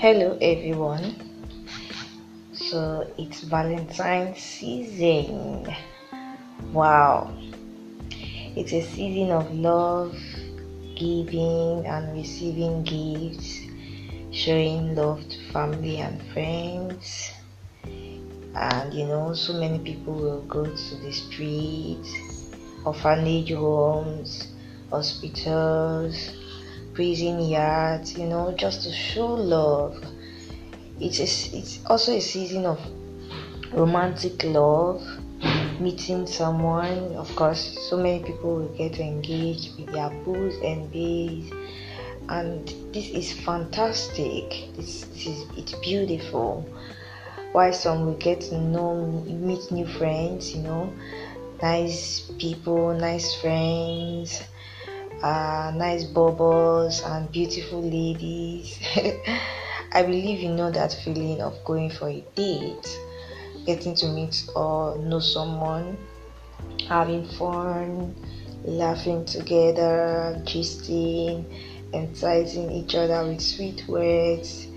Hello everyone. So it's Valentine's season. Wow. It's a season of love, giving and receiving gifts, showing love to family and friends. And you know, so many people will go to the streets, orphanage homes, hospitals, prison yards, you know, just to show love. It's it's also a season of romantic love, meeting someone. Of course, so many people will get engaged with their boos and babes, and this is fantastic. This, this is it's beautiful. Why some will get to know, meet new friends, you know, nice people, nice friends uh, nice bubbles and beautiful ladies. I believe you know that feeling of going for a date, getting to meet or know someone, having fun, laughing together, gisting, enticing each other with sweet words,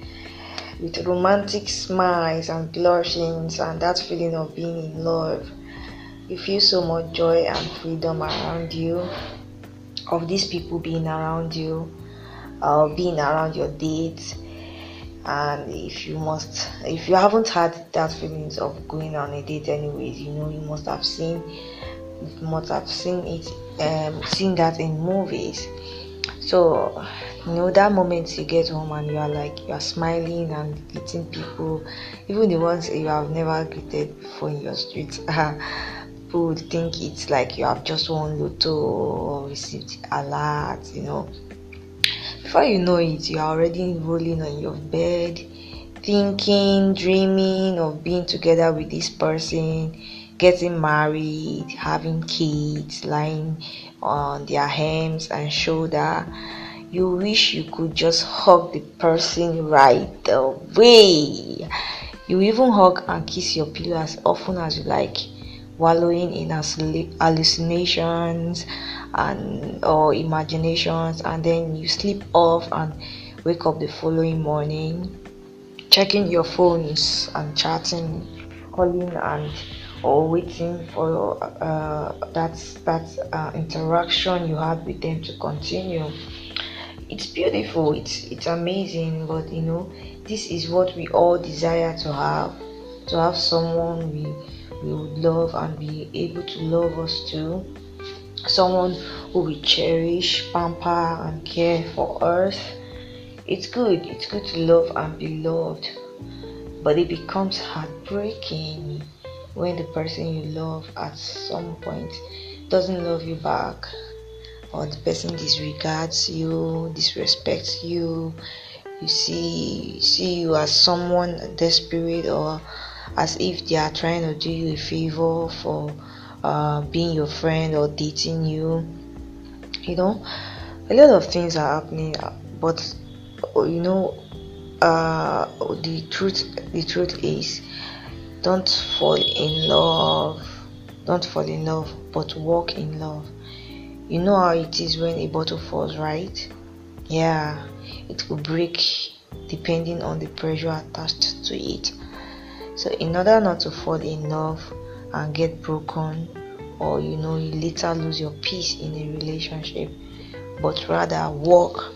with romantic smiles and blushings, and that feeling of being in love. You feel so much joy and freedom around you of these people being around you, uh, being around your dates. And if you must, if you haven't had that feelings of going on a date, anyways, you know you must have seen, you must have seen it, um, seen that in movies. So, you know that moment you get home and you are like you are smiling and greeting people, even the ones you have never greeted before in your street. people would think it's like you have just won lotto or received a lot, you know. Before you know it, you are already rolling on your bed, thinking, dreaming of being together with this person, getting married, having kids, lying on their hands and shoulder. You wish you could just hug the person right away. You even hug and kiss your pillow as often as you like wallowing in hallucinations and or imaginations and then you sleep off and wake up the following morning checking your phones and chatting calling and or waiting for uh, that that uh, interaction you had with them to continue. It's beautiful. It's it's amazing but you know this is what we all desire to have to have someone we we would love and be able to love us too. Someone who will cherish, pamper, and care for us. It's good, it's good to love and be loved, but it becomes heartbreaking when the person you love at some point doesn't love you back or the person disregards you, disrespects you, you see see you as someone desperate or as if they are trying to do you a favor for uh, being your friend or dating you. You know, a lot of things are happening, but you know, uh, the truth the truth is, don't fall in love. Don't fall in love, but walk in love. You know how it is when a bottle falls, right? Yeah, it will break depending on the pressure attached to it. So, in order not to fall in love and get broken, or you know, you later lose your peace in a relationship, but rather walk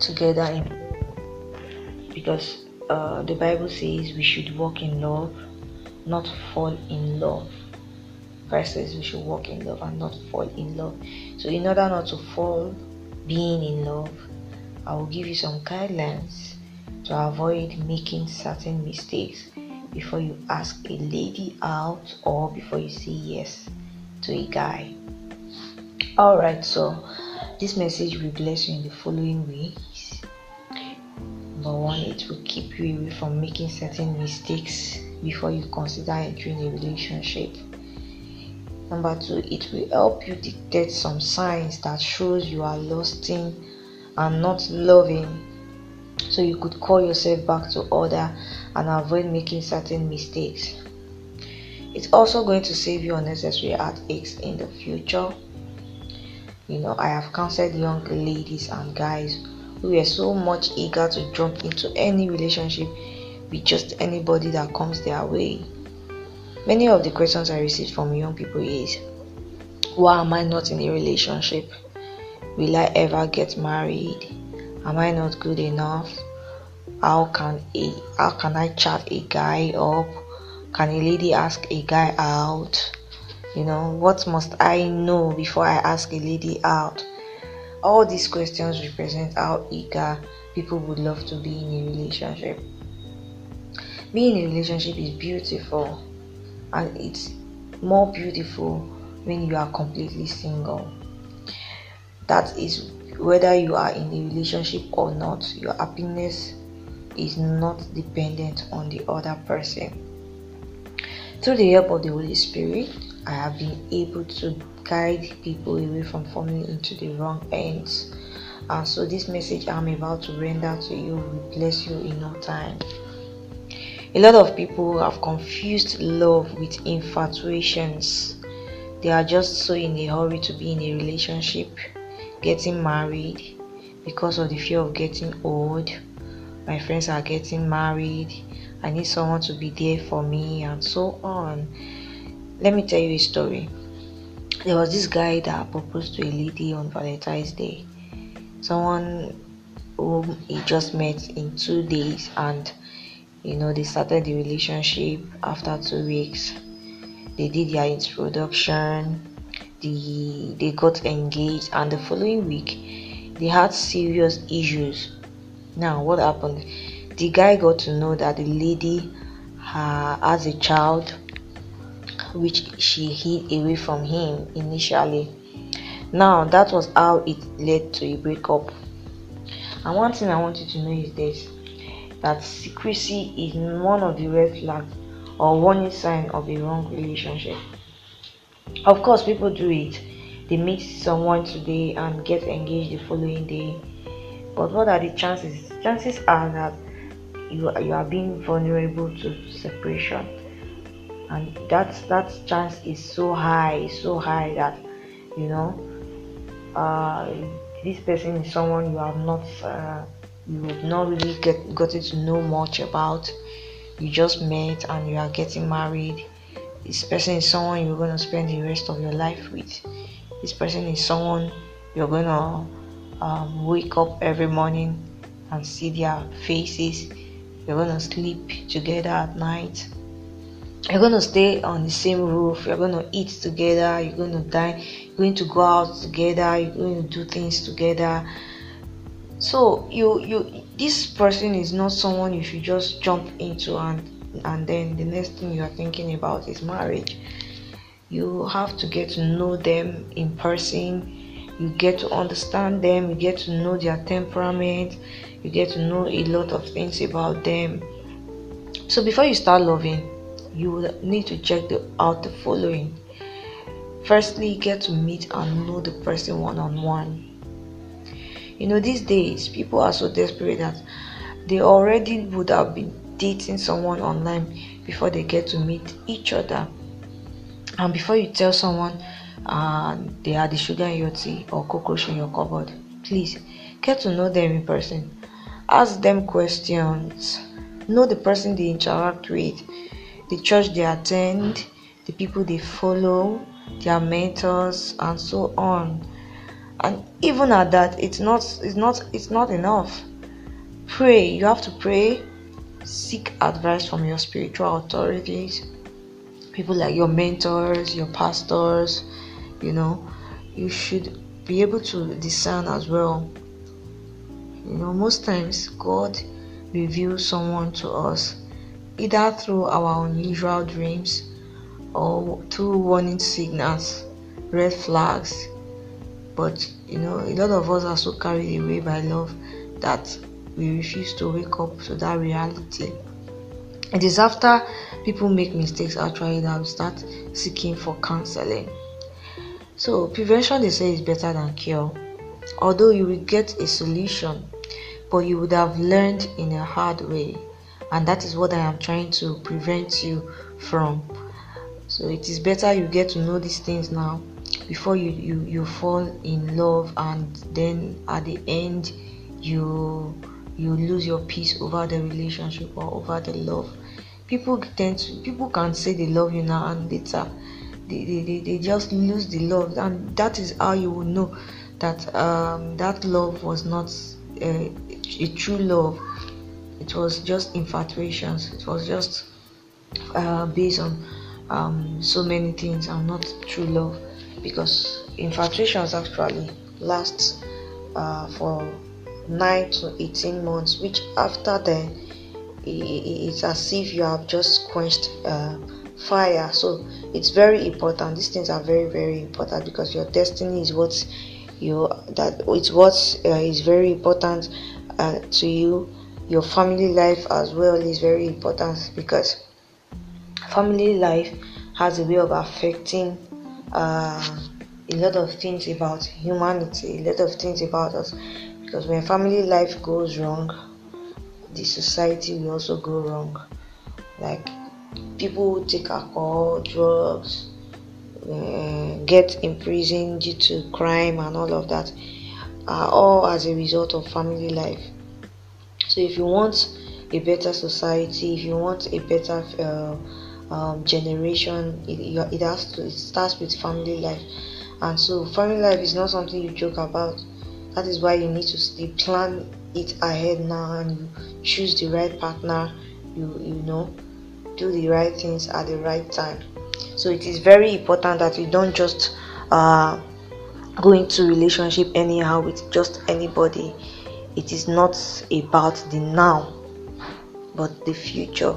together in because uh, the Bible says we should walk in love, not fall in love. Says we should walk in love and not fall in love. So, in order not to fall being in love, I will give you some guidelines to avoid making certain mistakes before you ask a lady out or before you say yes to a guy. Alright, so this message will bless you in the following ways. Number one, it will keep you away from making certain mistakes before you consider entering a relationship. Number two, it will help you detect some signs that shows you are lusting and not loving so you could call yourself back to order and avoid making certain mistakes. It's also going to save you unnecessary heartaches in the future. You know, I have counseled young ladies and guys who were so much eager to jump into any relationship with just anybody that comes their way. Many of the questions I received from young people is why am I not in a relationship? Will I ever get married? Am I not good enough? How can a how can I chat a guy up? Can a lady ask a guy out? You know, what must I know before I ask a lady out? All these questions represent how eager people would love to be in a relationship. Being in a relationship is beautiful and it's more beautiful when you are completely single. That is whether you are in a relationship or not, your happiness is not dependent on the other person. Through the help of the Holy Spirit, I have been able to guide people away from falling into the wrong ends. And so, this message I'm about to render to you will bless you in no time. A lot of people have confused love with infatuations. They are just so in a hurry to be in a relationship, getting married because of the fear of getting old. My friends are getting married. I need someone to be there for me, and so on. Let me tell you a story. There was this guy that proposed to a lady on Valentine's Day. Someone whom he just met in two days, and you know they started the relationship after two weeks. They did their introduction. The they got engaged, and the following week they had serious issues. Now, what happened? The guy got to know that the lady uh, has a child which she hid away from him initially. Now, that was how it led to a breakup. And one thing I want you to know is this that secrecy is one of the red flags or warning sign of a wrong relationship. Of course, people do it. They meet someone today and get engaged the following day. But what are the chances? Chances are that you, you are being vulnerable to separation. And that that chance is so high so high that you know uh, this person is someone you have not uh, you have not really get gotten to know much about. You just met and you are getting married. This person is someone you're going to spend the rest of your life with. This person is someone you're going to um, wake up every morning and see their faces. You're to sleep together at night. You're to stay on the same roof. You're to eat together. You're to dine. You're going to go out together. You're going to do things together. So you you this person is not someone you should just jump into and and then the next thing you are thinking about is marriage. You have to get to know them in person you get to understand them you get to know their temperament you get to know a lot of things about them so before you start loving you will need to check the, out the following. Firstly, get to meet and know the person one on one. You know, these days people are so desperate that they already would have been dating someone online before they get to meet each other. And before you tell someone uh, they are the sugar in your tea or cockroach in your cupboard, please get to know them in person. Ask them questions. Know the person they interact with the church they attend, the people they follow, their mentors, and so on. And even at that, it's not it's not it's not enough. Pray. You have to pray. Seek advice from your spiritual authorities, people like your mentors, your pastors. You know, you should be able to discern as well. You know, most times God reveals someone to us either through our unusual dreams or through warning signals, red flags. But you know, a lot of us are so carried away by love that we refuse to wake up to that reality. It is after people make mistakes actually that we start seeking for counseling. So prevention they say is better than cure. Although you will get a solution, but you would have learned in a hard way and that is what I am trying to prevent you from. So it is better you get to know these things now before you, you, you fall in love and then at the end you you lose your peace over the relationship or over the love people tend to people can say they love you now and later they, they, they, just lose the love and that is how you will know that um, that love was not a, a true love. It was just infatuations. It was just uh, based on um, so many things and not true love because infatuations actually last uh, for 9 to 18 months which after then it's as if you have just quenched uh, fire. So it's very important. These things are very very important because your destiny is what you that it's what uh, is very important uh, to you. Your family life as well is very important because family life has a way of affecting uh, a lot of things about humanity a lot of things about us. Because when family life goes wrong the society will also go wrong. Like people who take alcohol drugs uh, get imprisoned due to crime and all of that are all as a result of family life. So if you want a better society if you want a better uh, um, generation it, it has to it starts with family life. And so family life is not something you joke about. That is why you need to plan it ahead now and you choose the right partner you you know do the right things at the right time. So it is very important that you don't just uh, go into relationship anyhow with just anybody. It is not about the now but the future.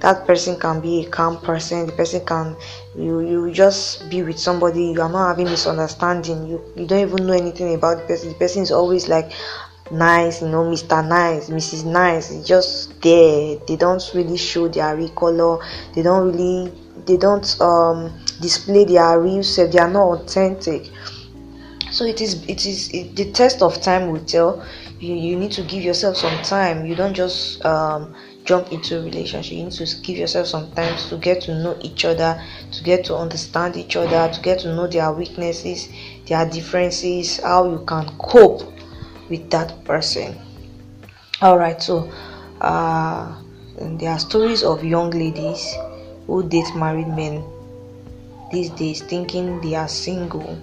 That person can be a calm person. The person can you you just be with somebody. You are not having misunderstanding. You you don't even know anything about the person. The person is always like nice you know mr nice mrs nice. Just there. They don't really show their real color. They don't really they don't um display their real self. They are not authentic. So it is it is it, the test of time will tell. You you need to give yourself some time. You don't just um jump into a relationship. You need to give yourself some time to get to know each other to get to understand each other to get to know their weaknesses their differences how you can cope with that person. All right so uh there are stories of young ladies who date married men these days thinking they are single.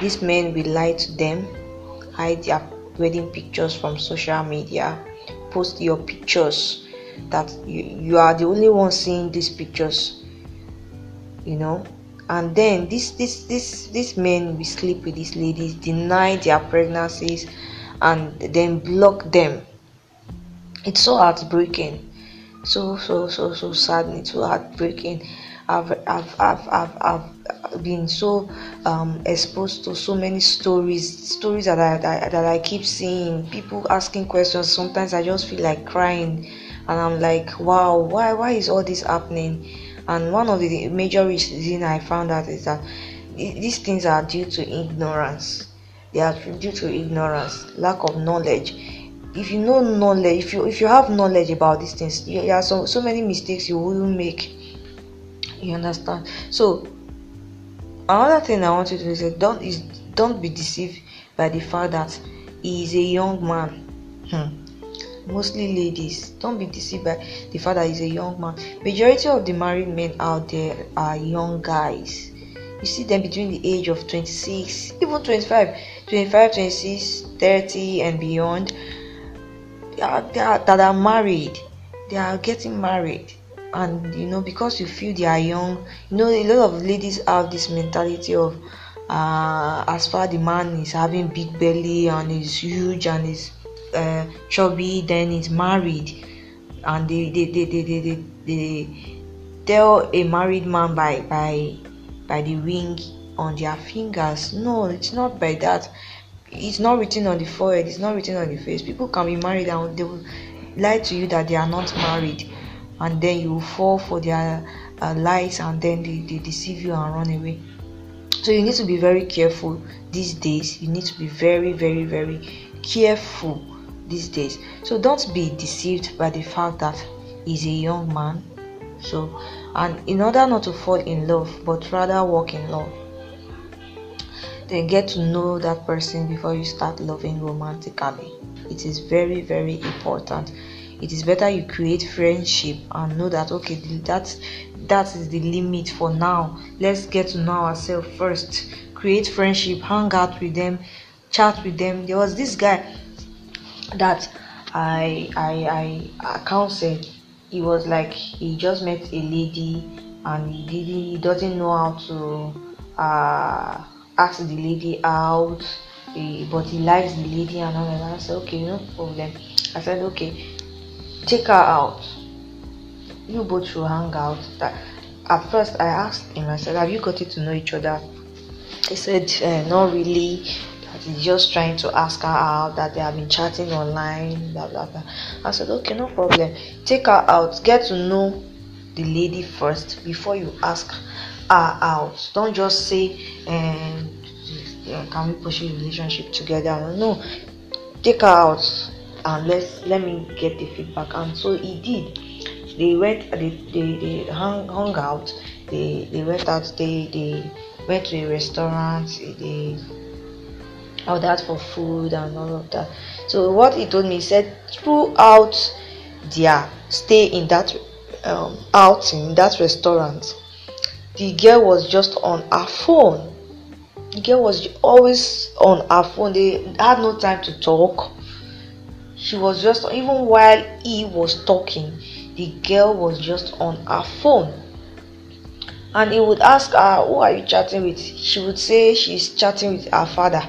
These men will lie to them hide their wedding pictures from social media post your pictures that you, you are the only one seeing these pictures you know and then this this this this men will sleep with these ladies deny their pregnancies and then block them. It's so heartbreaking. So so so so sad it's so heartbreaking. I've, I've, I've, I've, I've been so um, exposed to so many stories stories that I, that, that I keep seeing people asking questions. Sometimes I just feel like crying and I'm like wow why why is all this happening and one of the major reasons I found out is that these things are due to ignorance. They are due to ignorance lack of knowledge. If you know knowledge if you if you have knowledge about these things there are so so many mistakes you will make. You understand? So another thing i want you to say don't is don't be deceived by the fact that he is a young man. Hmm. Mostly ladies. Don't be deceived by the fact that he's a young man. Majority of the married men out there are young guys. You see them between the age of 26 even 25 25 26 30 and beyond they are, they are, that are married. They are getting married. And you know because you feel they are young you know a lot of ladies have this mentality of uh, as far as the man is having big belly and is huge and is uh, chubby then is married. And they they, they, they, they, they, they tell a married man by by by the ring on their fingers. No it's not by that. It's not written on the forehead. It's not written on the face. People can be married and they will lie to you that they are not married. And then you fall for their uh, lies and then they, they deceive you and run away. So you need to be very careful these days. You need to be very very very careful these days. So don't be deceived by the fact that he's a young man. So and in order not to fall in love but rather walk in love then get to know that person before you start loving romantically. It is very very important. It is better you create friendship and know that okay that that is the limit for now. Let's get to know ourselves first. Create friendship hang out with them chat with them. There was this guy that i i i, counseled he was like he just met a lady and he did he doesn't know how to uh ask the lady out. He, but he likes the lady and all that. I said okay no problem. I said okay take her out. You both should hang out. That at first i asked him i said have you gotten to know each other? He said uh, not really that he's just trying to ask her out that they have been chatting online blah blah blah. I said okay no problem. Take her out. Get to know the lady first before you ask her out. Don't just say um, can we pursue a relationship together? No. Take her out and let's let me get the feedback. And so he did. They went they they, they hung, hung out. They they went out. They they went to a restaurant. They ordered for food and all of that. So what he told me he said throughout their stay in that um, outing that restaurant the girl was just on her phone. The girl was always on her phone. They had no time to talk. She was just even while he was talking the girl was just on her phone. And he would ask her who are you chatting with? She would say she's chatting with her father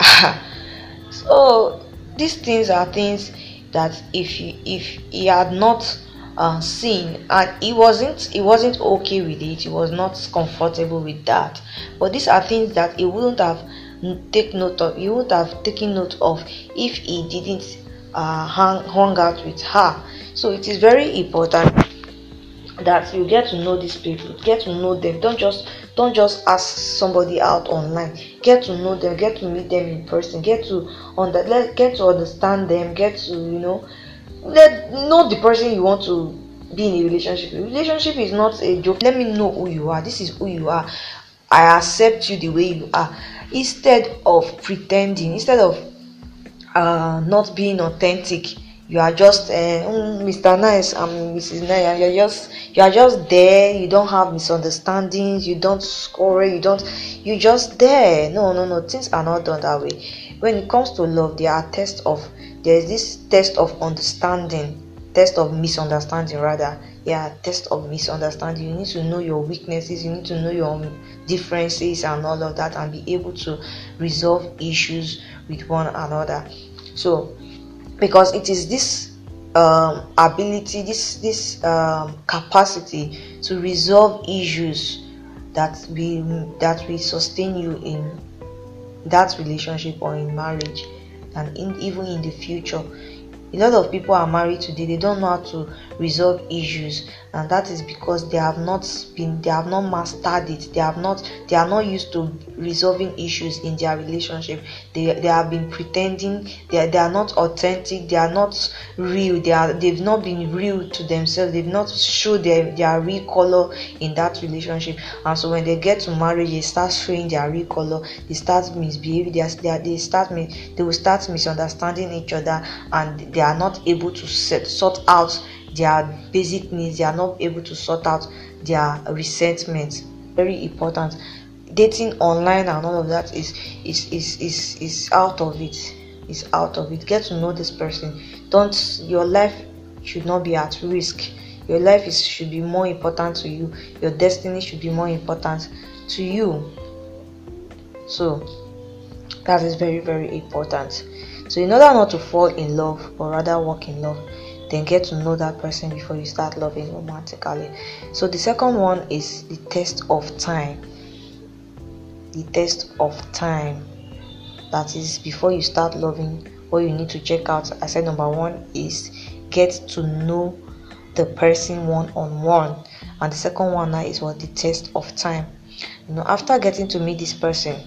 so these things are things that if he, if he had not uh, seen and he wasn't he wasn't okay with it he was not comfortable with that but these are things that he wouldn't have take note of he would have taken note of if he didn't uh, hang, hung out with her. So it is very important that you get to know these people, get to know them. Don't just don't just ask somebody out online. Get to know them, get to meet them in person, get to under let get to understand them, get to you know let know the person you want to be in a relationship. Relationship is not a joke. Let me know who you are. This is who you are. I accept you the way you are. Instead of pretending, instead of uh, not being authentic you are just uh, mm, mr nice i'm mrs nice you're just you are just there. You don't have misunderstandings. You don't score. You don't you just there. No no no. Things are not done that way. When it comes to love there are tests of there's this test of understanding test of misunderstanding rather. Yeah test of misunderstanding. You need to know your weaknesses. You need to know your differences and all of that and be able to resolve issues with one another. So because it is this um, ability this this um, capacity to resolve issues that we that will sustain you in that relationship or in marriage and in, even in the future a lot of people are married today they don't know how to resolve issues. And that is because they have not been they have not mastered it. They have not they are not used to resolving issues in their relationship. They they have been pretending they, they are not authentic they are not real. They are they've not been real to themselves. They've not showed their their real color in that relationship. And so when they get to marriage they start showing their real color. They start misbehaving. They, are, they, they start they will start misunderstanding each other. And they are not able to set, sort out their basic needs they are not able to sort out their resentment. Very important. Dating online and all of that is is is is, is out of it. Is out of it. Get to know this person. Don't your life should not be at risk. Your life is should be more important to you. Your destiny should be more important to you. So that is very very important so, in order not to fall in love, but rather walk in love, then get to know that person before you start loving romantically. So, the second one is the test of time. The test of time. That is before you start loving, what you need to check out. I said number one is get to know the person one on one, and the second one now is what the test of time. You know, after getting to meet this person,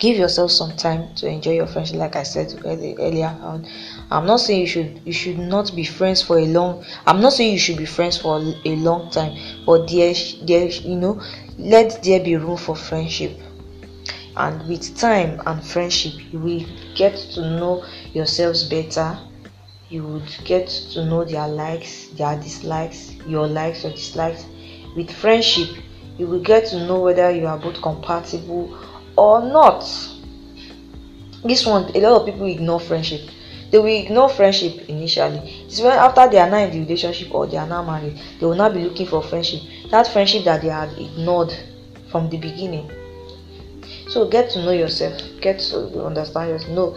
give yourself some time to enjoy your friendship like i said earlier on. I'm not saying you should you should not be friends for a long i'm not saying you should be friends for a long time but there there you know let there be room for friendship. And with time and friendship you will get to know yourselves better. You would get to know their likes their dislikes your likes or dislikes. With friendship you will get to know whether you are both compatible or not. This one a lot of people ignore friendship. They will ignore friendship initially. It's when after they are now in the relationship or they are now married they will now be looking for friendship. That friendship that they had ignored from the beginning. So get to know yourself. Get to understand yourself. Know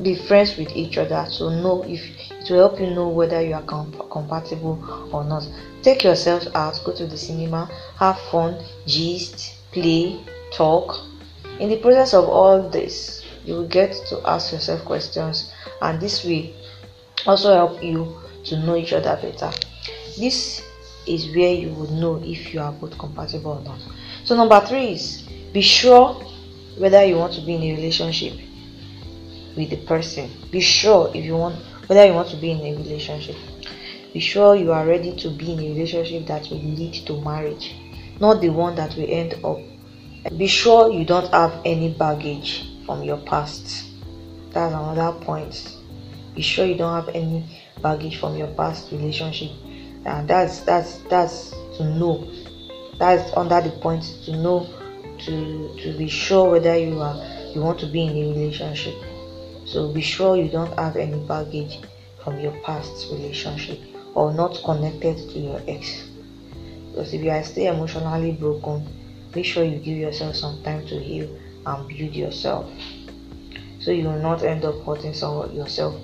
be friends with each other. So know if it will help you know whether you are comp- compatible or not. Take yourself out. Go to the cinema. Have fun. Gist. Play. Talk in the process of all this you will get to ask yourself questions and this will also help you to know each other better. This is where you would know if you are both compatible or not. So number three is be sure whether you want to be in a relationship with the person. Be sure if you want whether you want to be in a relationship. Be sure you are ready to be in a relationship that will lead to marriage not the one that will end up be sure you don't have any baggage from your past. That's another point. Be sure you don't have any baggage from your past relationship. And that's that's that's to know. That's under the point to know to to be sure whether you are you want to be in a relationship. So be sure you don't have any baggage from your past relationship or not connected to your ex. Because if you are still emotionally broken make sure you give yourself some time to heal and build yourself. So you will not end up hurting yourself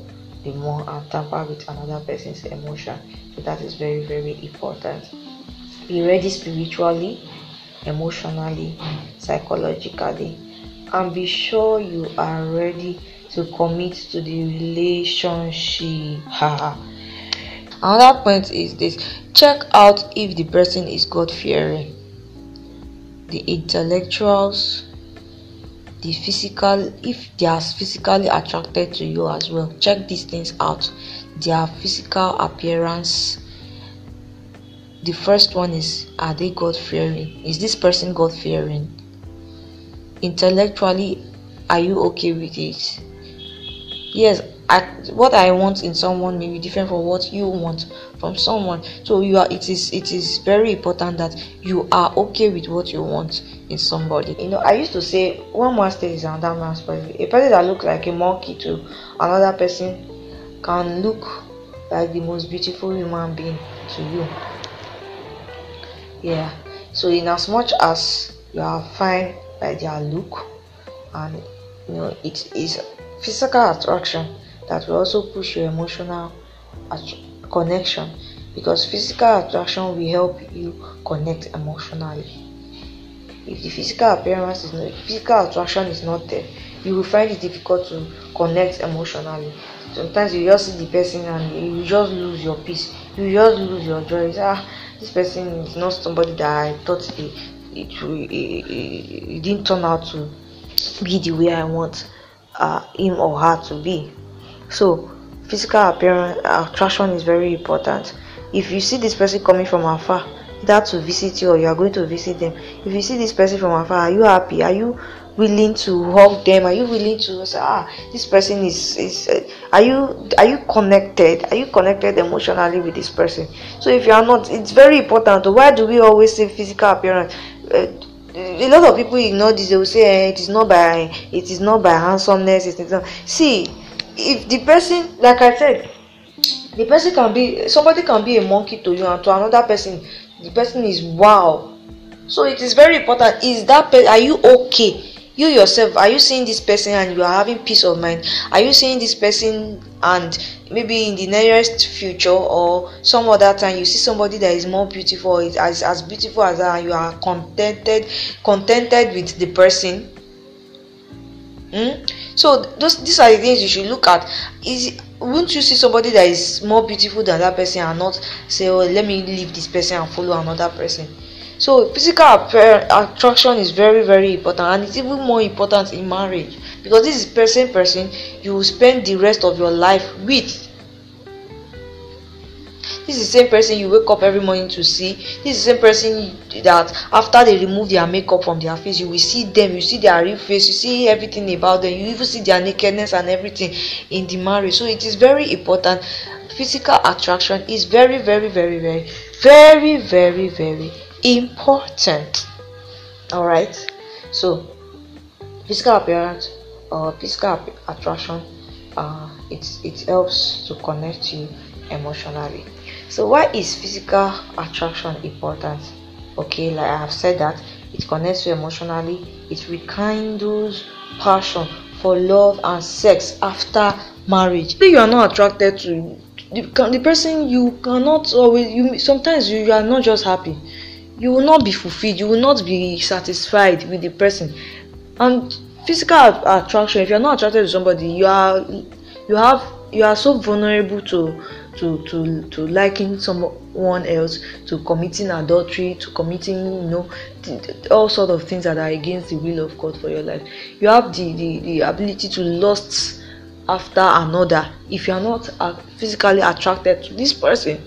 the more and tamper with another person's emotion. So that is very very important. Be ready spiritually emotionally psychologically and be sure you are ready to commit to the relationship. Another point is this. Check out if the person is god fearing the intellectuals the physical if they are physically attracted to you as well check these things out. Their physical appearance the first one is are they god fearing is this person god fearing intellectually are you okay with it? Yes I, what i want in someone may be different from what you want from someone. So you are it is it is very important that you are okay with what you want in somebody. You know i used to say one master is another man's a person that looks like a monkey to another person can look like the most beautiful human being to you. Yeah. So in as much as you are fine by their look and you know it is physical attraction that will also push your emotional connection. Because physical attraction will help you connect emotionally. If the physical appearance is not physical attraction is not there you will find it difficult to connect emotionally. Sometimes you just see the person and you just lose your peace. You just lose your joy. Ah this person is not somebody that i thought it, it, it, it didn't turn out to be the way i want uh, him or her to be so physical appearance attraction is very important. If you see this person coming from afar either to visit you or you are going to visit them if you see this person from afar are you happy? Are you willing to hug them? Are you willing to say ah this person is is uh, are you are you connected? Are you connected emotionally with this person? So if you are not it's very important why do we always say physical appearance? Uh, a lot of people ignore this. They will say eh, it is not by it is not by handsomeness it is not. See if the person like i said the person can be somebody can be a monkey to you and to another person the person is wow. So it is very important is that pe- are you okay? You yourself are you seeing this person and you are having peace of mind? Are you seeing this person and maybe in the nearest future or some other time you see somebody that is more beautiful is as, as beautiful as that and you are contented contented with the person mm? so those these are the things you should look at. Is won't you see somebody that is more beautiful than that person and not say oh let me leave this person and follow another person so physical attraction is very very important and it's even more important in marriage. Because this is person person you will spend the rest of your life with this is the same person you wake up every morning to see. This is the same person that after they remove their makeup from their face you will see them you see their real face you see everything about them you even see their nakedness and everything in the marriage. So it is very important. Physical attraction is very very very very very very very important. All right? So physical appearance or physical attraction uh, it it helps to connect you emotionally so why is physical attraction important? Okay like i have said that it connects you emotionally it rekindles passion for love and sex after marriage. If you are not attracted to the, the person you cannot always you sometimes you, you are not just happy. You will not be fulfilled you will not be satisfied with the person. And physical attraction if you're not attracted to somebody you are you have you are so vulnerable to to to to liking someone else to committing adultery to committing you know all sort of things that are against the will of god for your life. You have the the, the ability to lust after another. If you are not uh, physically attracted to this person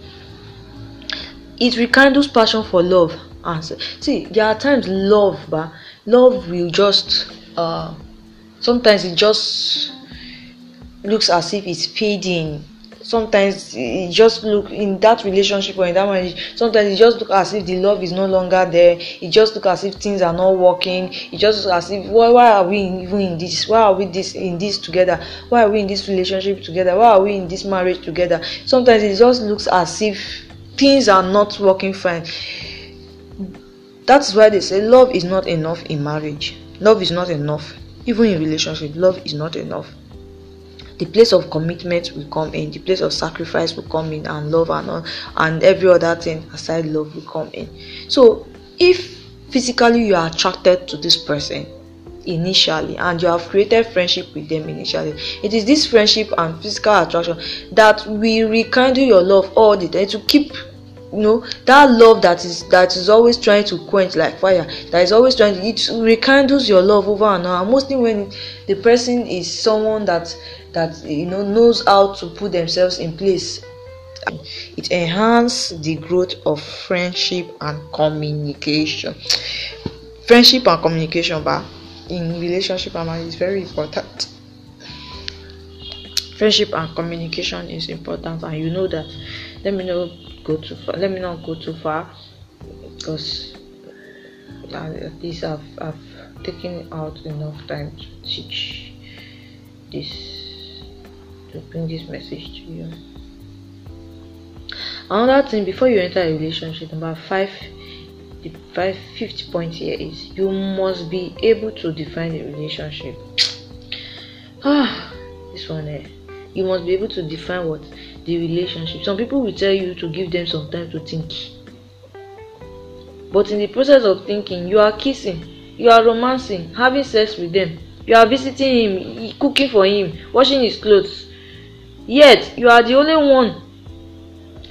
it rekindles passion for love. And see there are times love but love will just uh sometimes it just looks as if it's fading. Sometimes it just look in that relationship or in that marriage sometimes it just look as if the love is no longer there. It just look as if things are not working. It just look as if why, why are we even in this? Why are we this in this together? Why are we in this relationship together? Why are we in this marriage together? Sometimes it just looks as if things are not working fine. That's why they say love is not enough in marriage. Love is not enough even in relationship. Love is not enough the place of commitment will come in the place of sacrifice will come in and love and all, and every other thing aside love will come in. So if physically you are attracted to this person initially and you have created friendship with them initially it is this friendship and physical attraction that will rekindle your love all the time to keep you know that love that is that is always trying to quench like fire that is always trying to it rekindles your love over and over. Mostly when the person is someone that that you know knows how to put themselves in place. It enhances the growth of friendship and communication. Friendship and communication but in relationship and is very important. Friendship and communication is important and you know that. Let me know go too far let me not go too far because at least I've, I've taken out enough time to teach this to bring this message to you. Another thing before you enter a relationship number five the five fifth point here is you must be able to define a relationship. Ah this one eh. You must be able to define what? The relationship. Some people will tell you to give them some time to think. But in the process of thinking you are kissing you are romancing having sex with them you are visiting him cooking for him washing his clothes yet you are the only one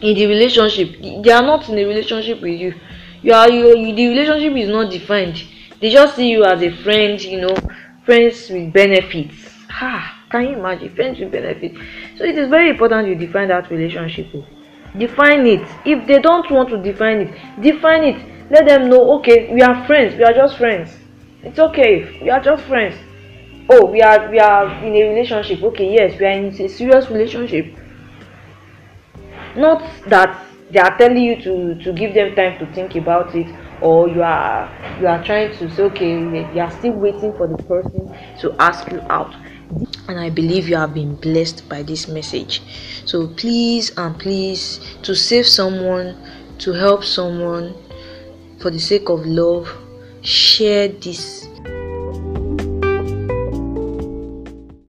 in the relationship. They are not in a relationship with you. You are you, the relationship is not defined. They just see you as a friend you know friends with benefits. Ha! Can you imagine? Friends with benefits. So it is very important you define that relationship. Define it. If they don't want to define it define it. Let them know okay we are friends. We are just friends. It's okay. We are just friends oh we are we are in a relationship. Okay yes we are in a serious relationship. Not that they are telling you to to give them time to think about it or you are you are trying to say okay you are still waiting for the person to ask you out. And i believe you have been blessed by this message. So please and please to save someone to help someone for the sake of love share this